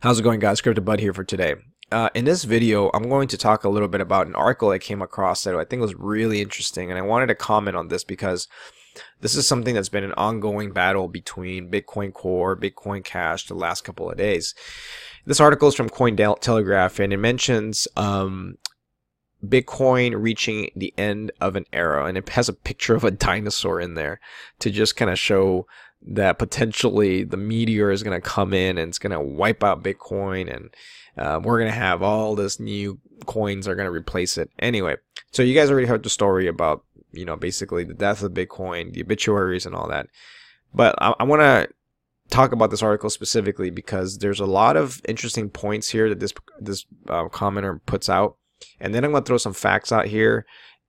How's it going guys? Cryptobud here for today. Uh, in this video, I'm going to talk a little bit about an article I came across that I think was really interesting and I wanted to comment on this because this is something that's been an ongoing battle between Bitcoin Core, Bitcoin Cash the last couple of days. This article is from Cointelegraph and it mentions um, Bitcoin reaching the end of an era and it has a picture of a dinosaur in there to just kind of show that potentially the meteor is going to come in and it's going to wipe out Bitcoin and uh, we're going to have all this new coins are going to replace it. Anyway, so you guys already heard the story about, you know, basically the death of Bitcoin, the obituaries and all that. But I, I want to talk about this article specifically because there's a lot of interesting points here that this this uh, commenter puts out. And then I'm going to throw some facts out here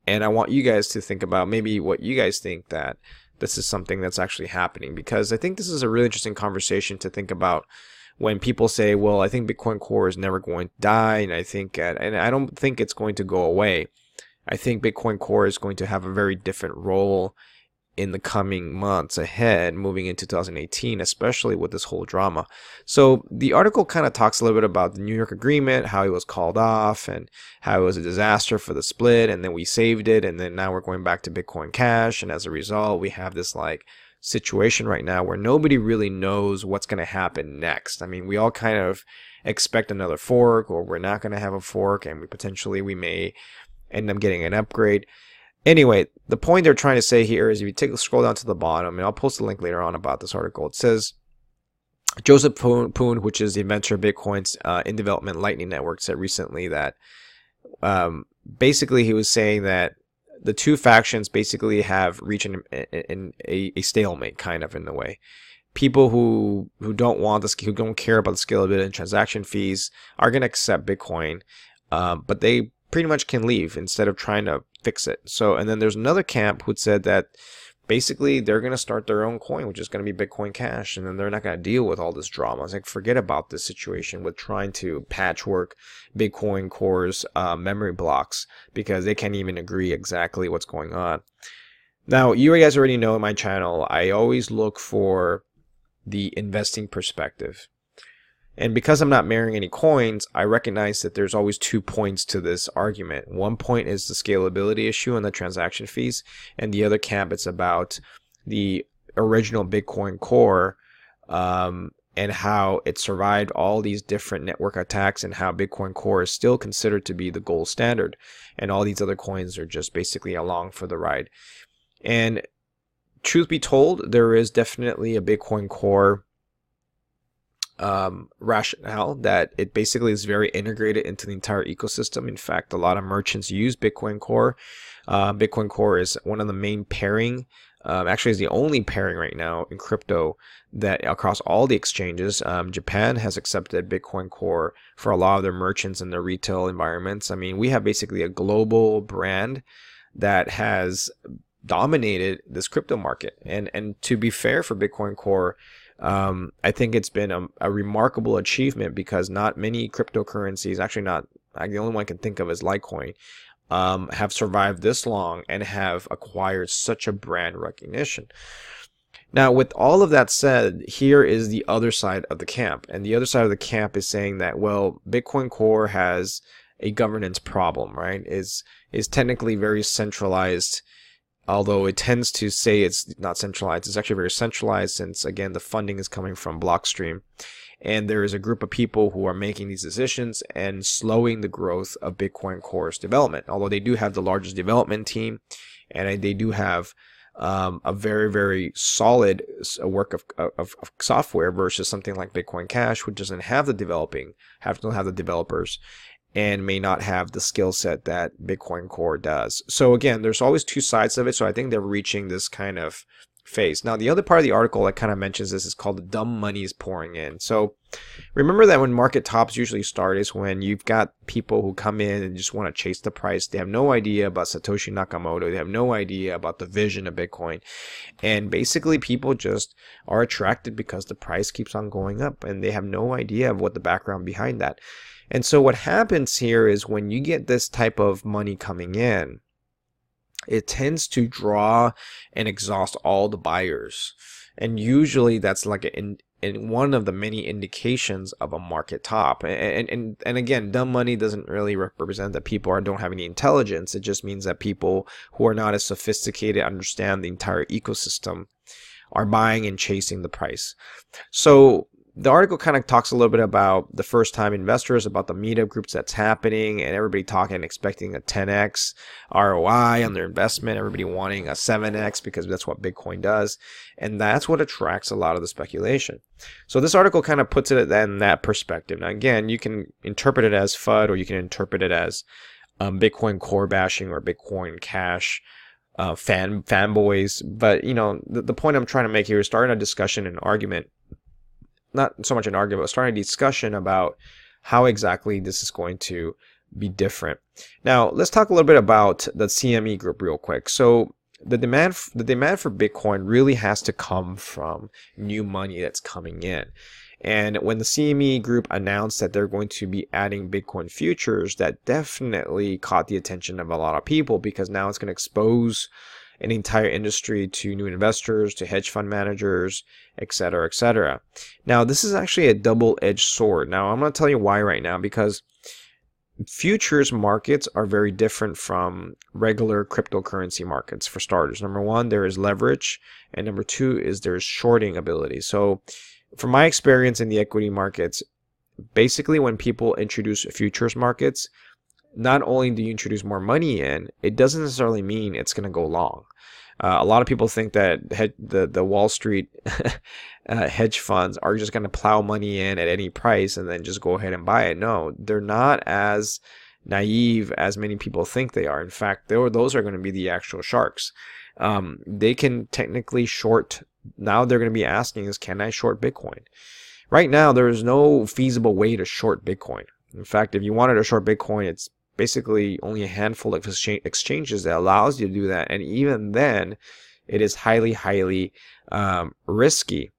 and I want you guys to think about maybe what you guys think that this is something that's actually happening because I think this is a really interesting conversation to think about when people say, well, I think Bitcoin Core is never going to die. And I think, and I don't think it's going to go away. I think Bitcoin Core is going to have a very different role in the coming months ahead, moving into 2018, especially with this whole drama. So the article kind of talks a little bit about the New York agreement, how it was called off, and how it was a disaster for the split, and then we saved it, and then now we're going back to Bitcoin Cash, and as a result, we have this like situation right now where nobody really knows what's going to happen next. I mean, we all kind of expect another fork, or we're not going to have a fork, and we potentially we may end up getting an upgrade. Anyway, the point they're trying to say here is if you take scroll down to the bottom, and I'll post a link later on about this article, it says Joseph Poon, Poon which is the inventor of Bitcoin's uh, in development Lightning Network, said recently that um, basically he was saying that the two factions basically have reached an, an, a, a stalemate, kind of in a way. People who who don't want this, who don't care about the scalability and transaction fees, are going to accept Bitcoin, um, but they pretty much can leave instead of trying to fix it. So, and then there's another camp who said that basically they're going to start their own coin, which is going to be Bitcoin Cash, and then they're not going to deal with all this drama. It's like forget about this situation with trying to patchwork Bitcoin Core's uh, memory blocks because they can't even agree exactly what's going on. Now, you guys already know my channel, I always look for the investing perspective. And because I'm not marrying any coins, I recognize that there's always two points to this argument. One point is the scalability issue and the transaction fees, and the other camp it's about the original Bitcoin core um, and how it survived all these different network attacks and how Bitcoin Core is still considered to be the gold standard and all these other coins are just basically along for the ride. And truth be told, there is definitely a Bitcoin Core um, rationale that it basically is very integrated into the entire ecosystem. In fact, a lot of merchants use Bitcoin Core. Uh, Bitcoin Core is one of the main pairing. Um, actually, is the only pairing right now in crypto that across all the exchanges. Um, Japan has accepted Bitcoin Core for a lot of their merchants in their retail environments. I mean, we have basically a global brand that has dominated this crypto market. And and to be fair for Bitcoin Core, um, I think it's been a, a, remarkable achievement because not many cryptocurrencies, actually not, the only one I can think of is Litecoin, um, have survived this long and have acquired such a brand recognition. Now, with all of that said, here is the other side of the camp. And the other side of the camp is saying that, well, Bitcoin Core has a governance problem, right? Is is technically very centralized although it tends to say it's not centralized. It's actually very centralized since, again, the funding is coming from Blockstream. And there is a group of people who are making these decisions and slowing the growth of Bitcoin Core's development. Although they do have the largest development team and they do have um, a very, very solid work of, of, of, software versus something like Bitcoin Cash, which doesn't have the developing, have to have the developers and may not have the skill set that Bitcoin Core does. So again, there's always two sides of it. So I think they're reaching this kind of phase. Now, the other part of the article that kind of mentions this is called the dumb money is pouring in. So remember that when market tops usually start is when you've got people who come in and just want to chase the price. They have no idea about Satoshi Nakamoto. They have no idea about the vision of Bitcoin. And basically people just are attracted because the price keeps on going up and they have no idea of what the background behind that. And so what happens here is when you get this type of money coming in, it tends to draw and exhaust all the buyers. And usually that's like an in one of the many indications of a market top. And and and again, dumb money doesn't really represent that people are, don't have any intelligence. It just means that people who are not as sophisticated understand the entire ecosystem are buying and chasing the price. So the article kind of talks a little bit about the first time investors, about the meetup groups that's happening, and everybody talking, and expecting a 10x ROI on their investment, everybody wanting a 7x because that's what Bitcoin does. And that's what attracts a lot of the speculation. So this article kind of puts it in that perspective. Now, again, you can interpret it as FUD or you can interpret it as um, Bitcoin core bashing or Bitcoin cash. Uh, fan fanboys, but you know the, the point I'm trying to make here is starting a discussion and argument not so much an argument, but starting a discussion about how exactly this is going to be different. Now, let's talk a little bit about the CME group real quick. So, the demand the demand for Bitcoin really has to come from new money that's coming in. And when the CME group announced that they're going to be adding Bitcoin futures, that definitely caught the attention of a lot of people because now it's going to expose an entire industry to new investors, to hedge fund managers, etc., etc. Now, this is actually a double-edged sword. Now, I'm going to tell you why right now because futures markets are very different from regular cryptocurrency markets for starters. Number one, there is leverage, and number two is there's shorting ability. So, from my experience in the equity markets, basically when people introduce futures markets, not only do you introduce more money in, it doesn't necessarily mean it's going to go long. Uh, a lot of people think that the the Wall Street uh, hedge funds are just going to plow money in at any price and then just go ahead and buy it. No, they're not as naive as many people think they are. In fact, those are going to be the actual sharks. Um, they can technically short. Now they're going to be asking is, can I short Bitcoin? Right now, there is no feasible way to short Bitcoin. In fact, if you wanted to short Bitcoin, it's basically only a handful of exchanges that allows you to do that. And even then, it is highly, highly um, risky.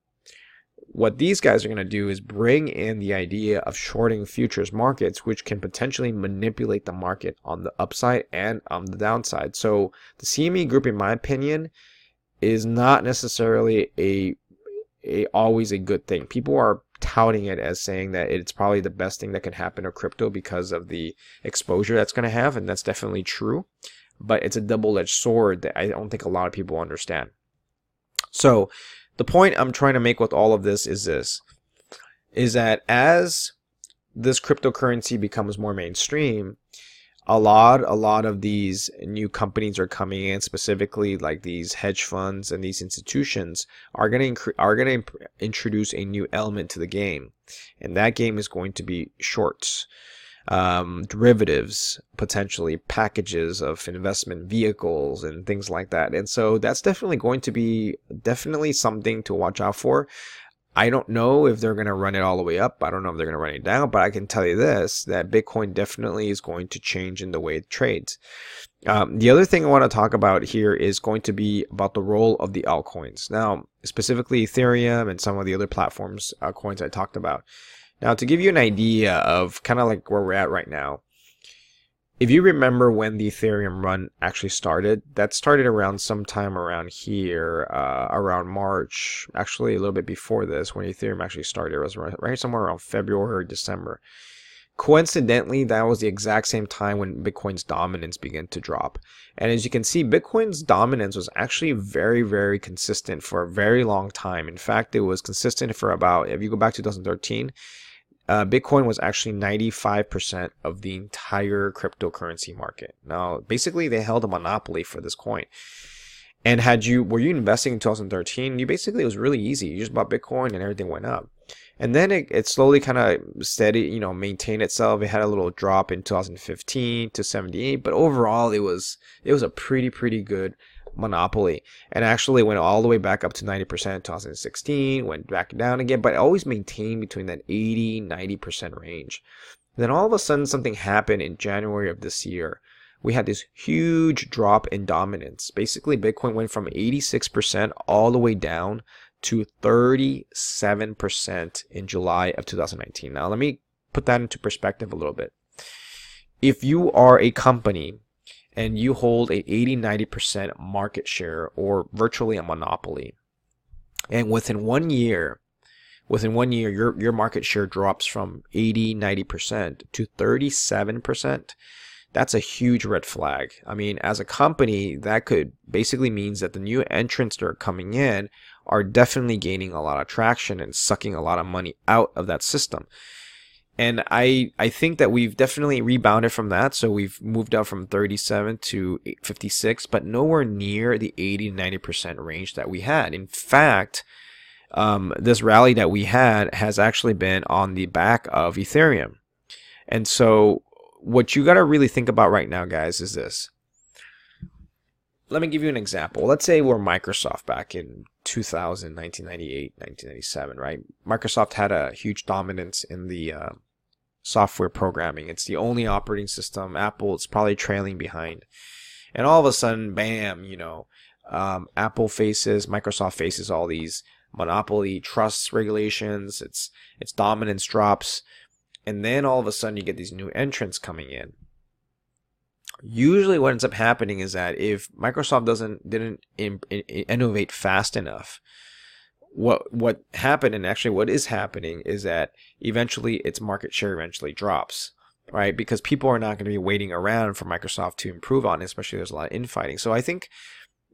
What these guys are going to do is bring in the idea of shorting futures markets, which can potentially manipulate the market on the upside and on the downside. So the CME group, in my opinion, is not necessarily a, a always a good thing. People are touting it as saying that it's probably the best thing that can happen to crypto because of the exposure that's going to have, and that's definitely true. But it's a double-edged sword that I don't think a lot of people understand. So, the point I'm trying to make with all of this is this: is that as this cryptocurrency becomes more mainstream, a lot a lot of these new companies are coming in specifically like these hedge funds and these institutions are going to are going to introduce a new element to the game and that game is going to be shorts um, derivatives potentially packages of investment vehicles and things like that and so that's definitely going to be definitely something to watch out for I don't know if they're going to run it all the way up. I don't know if they're going to run it down, but I can tell you this that Bitcoin definitely is going to change in the way it trades. Um, the other thing I want to talk about here is going to be about the role of the altcoins. Now, specifically Ethereum and some of the other platforms, uh, coins I talked about. Now, to give you an idea of kind of like where we're at right now, if you remember when the Ethereum run actually started, that started around sometime around here, uh, around March, actually a little bit before this, when Ethereum actually started. It was right somewhere around February or December. Coincidentally, that was the exact same time when Bitcoin's dominance began to drop. And as you can see, Bitcoin's dominance was actually very, very consistent for a very long time. In fact, it was consistent for about, if you go back to 2013, uh, Bitcoin was actually 95% of the entire cryptocurrency market. Now, basically, they held a monopoly for this coin. And had you were you investing in 2013, you basically it was really easy. You just bought Bitcoin and everything went up. And then it, it slowly kind of steady, you know, maintained itself. It had a little drop in 2015 to 78, but overall it was it was a pretty pretty good monopoly. And actually went all the way back up to 90% in 2016 went back down again but always maintained between that 80 90% range. Then all of a sudden something happened in january of this year. We had this huge drop in dominance. Basically bitcoin went from 86% all the way down to 37% in july of 2019 now let me put that into perspective a little bit. If you are a company and you hold a 80 90% market share or virtually a monopoly. And within one year within one year your your market share drops from 80 90% to 37% that's a huge red flag. I mean as a company that could basically means that the new entrants that are coming in are definitely gaining a lot of traction and sucking a lot of money out of that system and I I think that we've definitely rebounded from that. So we've moved up from 37 to 56, but nowhere near the 80 90 percent range that we had. In fact, um, this rally that we had has actually been on the back of Ethereum. And so, what you got to really think about right now, guys, is this. Let me give you an example. Let's say we're Microsoft back in 2000, 1998, 1997, right? Microsoft had a huge dominance in the uh, software programming. It's the only operating system. Apple is probably trailing behind. And all of a sudden, bam, you know, um, Apple faces, Microsoft faces all these monopoly trust regulations. Its its dominance drops, and then all of a sudden you get these new entrants coming in. Usually, what ends up happening is that if Microsoft doesn't didn't in, in, innovate fast enough, what what happened and actually what is happening is that eventually its market share eventually drops right? Because people are not going to be waiting around for microsoft to improve on it especially there's a lot of infighting. So i think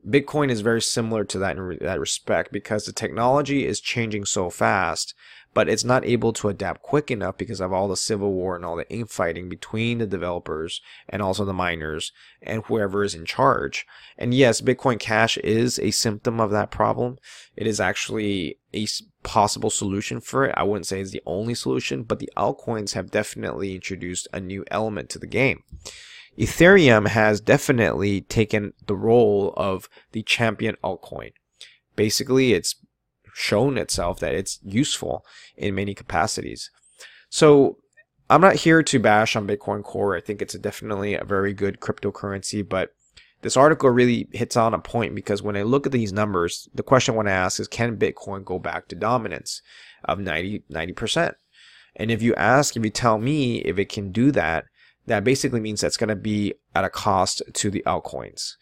Bitcoin is very similar to that in that respect because the technology is changing so fast, but it's not able to adapt quick enough because of all the civil war and all the infighting between the developers and also the miners and whoever is in charge. And yes, Bitcoin Cash is a symptom of that problem. It is actually a possible solution for it. I wouldn't say it's the only solution, but the altcoins have definitely introduced a new element to the game. Ethereum has definitely taken the role of the champion altcoin. Basically, it's shown itself that it's useful in many capacities. So I'm not here to bash on Bitcoin Core. I think it's a definitely a very good cryptocurrency, but this article really hits on a point because when I look at these numbers, the question I want to ask is can Bitcoin go back to dominance of 90 90%? And if you ask, if you tell me if it can do that, that basically means that's going to be at a cost to the altcoins.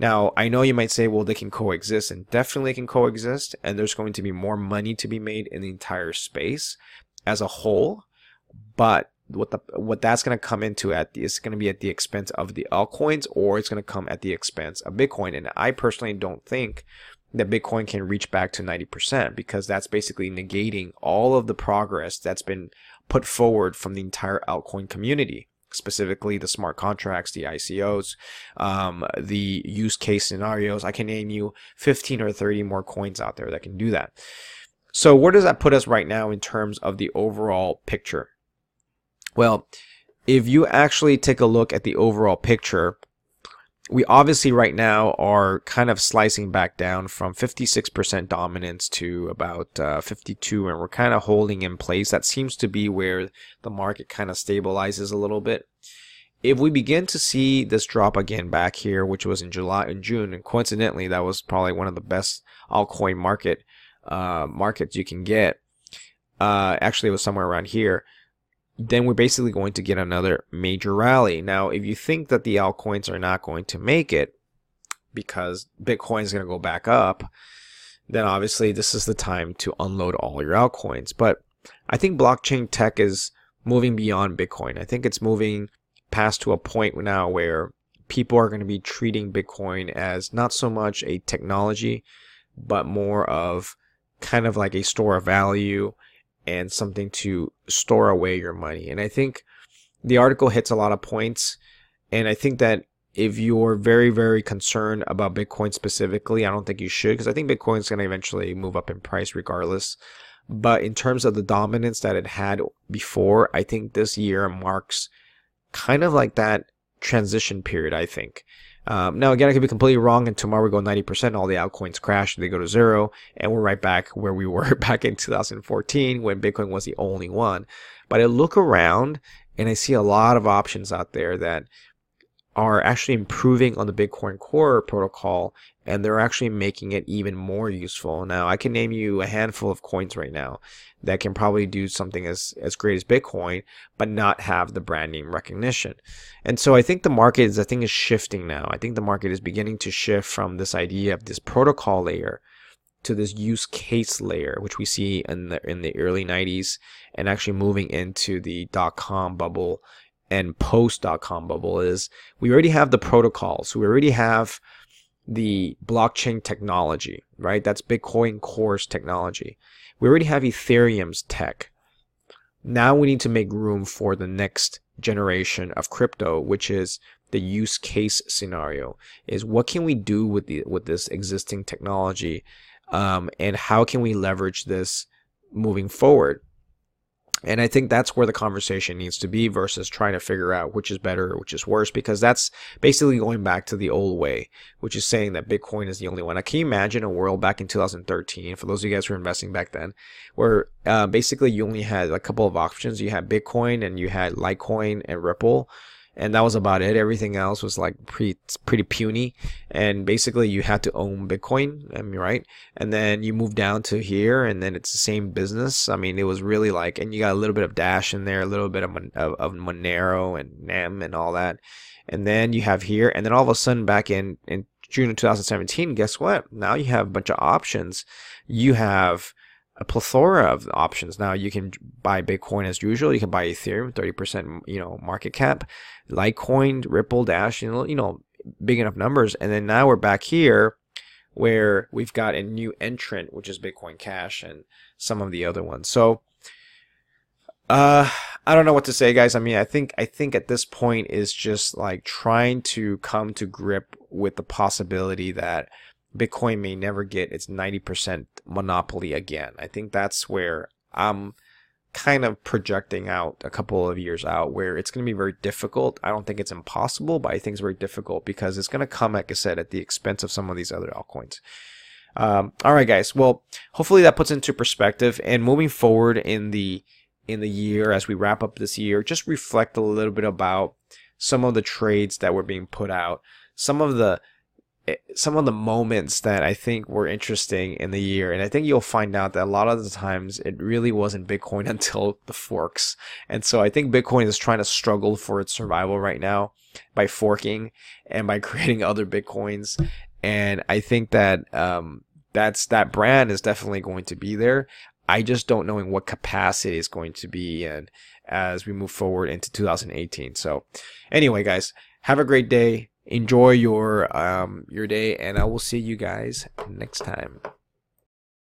Now, I know you might say, well, they can coexist, and definitely can coexist, and there's going to be more money to be made in the entire space as a whole. But what the what that's going to come into at the, is going to be at the expense of the altcoins, or it's going to come at the expense of Bitcoin. And I personally don't think that Bitcoin can reach back to 90% because that's basically negating all of the progress that's been put forward from the entire altcoin community specifically the smart contracts, the ICOs, um, the use case scenarios. I can name you 15 or 30 more coins out there that can do that. So where does that put us right now in terms of the overall picture? Well, if you actually take a look at the overall picture, we obviously right now are kind of slicing back down from 56% dominance to about uh, 52 and we're kind of holding in place. That seems to be where the market kind of stabilizes a little bit. If we begin to see this drop again back here which was in july and june and coincidentally that was probably one of the best altcoin market uh, markets you can get uh, actually it was somewhere around here then we're basically going to get another major rally. Now, if you think that the altcoins are not going to make it because Bitcoin is going to go back up, then obviously this is the time to unload all your altcoins. But I think blockchain tech is moving beyond Bitcoin. I think it's moving past to a point now where people are going to be treating Bitcoin as not so much a technology, but more of kind of like a store of value and something to store away your money. And I think the article hits a lot of points. And I think that if you're very, very concerned about Bitcoin specifically, I don't think you should because I think Bitcoin's going to eventually move up in price regardless. But in terms of the dominance that it had before, I think this year marks kind of like that transition period, I think. Um, now, again, I could be completely wrong, and tomorrow we go 90%, all the altcoins crash, they go to zero, and we're right back where we were back in 2014 when Bitcoin was the only one. But I look around and I see a lot of options out there that are actually improving on the Bitcoin Core protocol and they're actually making it even more useful. Now, I can name you a handful of coins right now that can probably do something as, as great as Bitcoin, but not have the brand name recognition. And so I think the market is, I think, is shifting now. I think the market is beginning to shift from this idea of this protocol layer to this use case layer, which we see in the in the early 90s, and actually moving into the dot com bubble and post dot com bubble is we already have the protocols. We already have the blockchain technology, right? That's Bitcoin Core's technology. We already have Ethereum's tech. Now we need to make room for the next generation of crypto, which is the use case scenario. Is what can we do with the with this existing technology, um, and how can we leverage this moving forward? And I think that's where the conversation needs to be versus trying to figure out which is better which is worse, because that's basically going back to the old way, which is saying that Bitcoin is the only one. I can you imagine a world back in 2013, for those of you guys who were investing back then, where uh, basically you only had a couple of options? You had Bitcoin and you had Litecoin and Ripple and that was about it. Everything else was like pretty pretty puny, and basically you had to own Bitcoin. I mean, right? And then you move down to here, and then it's the same business. I mean, it was really like, and you got a little bit of Dash in there, a little bit of of, of Monero and Nem and all that, and then you have here, and then all of a sudden back in in June of 2017, guess what? Now you have a bunch of options. You have a plethora of options. Now you can buy Bitcoin as usual. You can buy Ethereum, 30% you know market cap, Litecoin, Ripple, Dash, you know, you know, big enough numbers. And then now we're back here where we've got a new entrant, which is Bitcoin Cash and some of the other ones. So uh I don't know what to say guys. I mean, I think I think at this point is just like trying to come to grip with the possibility that Bitcoin may never get its 90% monopoly again. I think that's where I'm kind of projecting out a couple of years out where it's going to be very difficult. I don't think it's impossible, but I think it's very difficult because it's going to come, like I said, at the expense of some of these other altcoins. Um, all right, guys. Well, hopefully that puts into perspective. And moving forward in the in the year as we wrap up this year, just reflect a little bit about some of the trades that were being put out, some of the some of the moments that I think were interesting in the year. And I think you'll find out that a lot of the times it really wasn't Bitcoin until the forks. And so I think Bitcoin is trying to struggle for its survival right now by forking and by creating other Bitcoins. And I think that, um, that's, that brand is definitely going to be there. I just don't know in what capacity it's going to be and as we move forward into 2018. So anyway, guys, have a great day enjoy your um your day and i will see you guys next time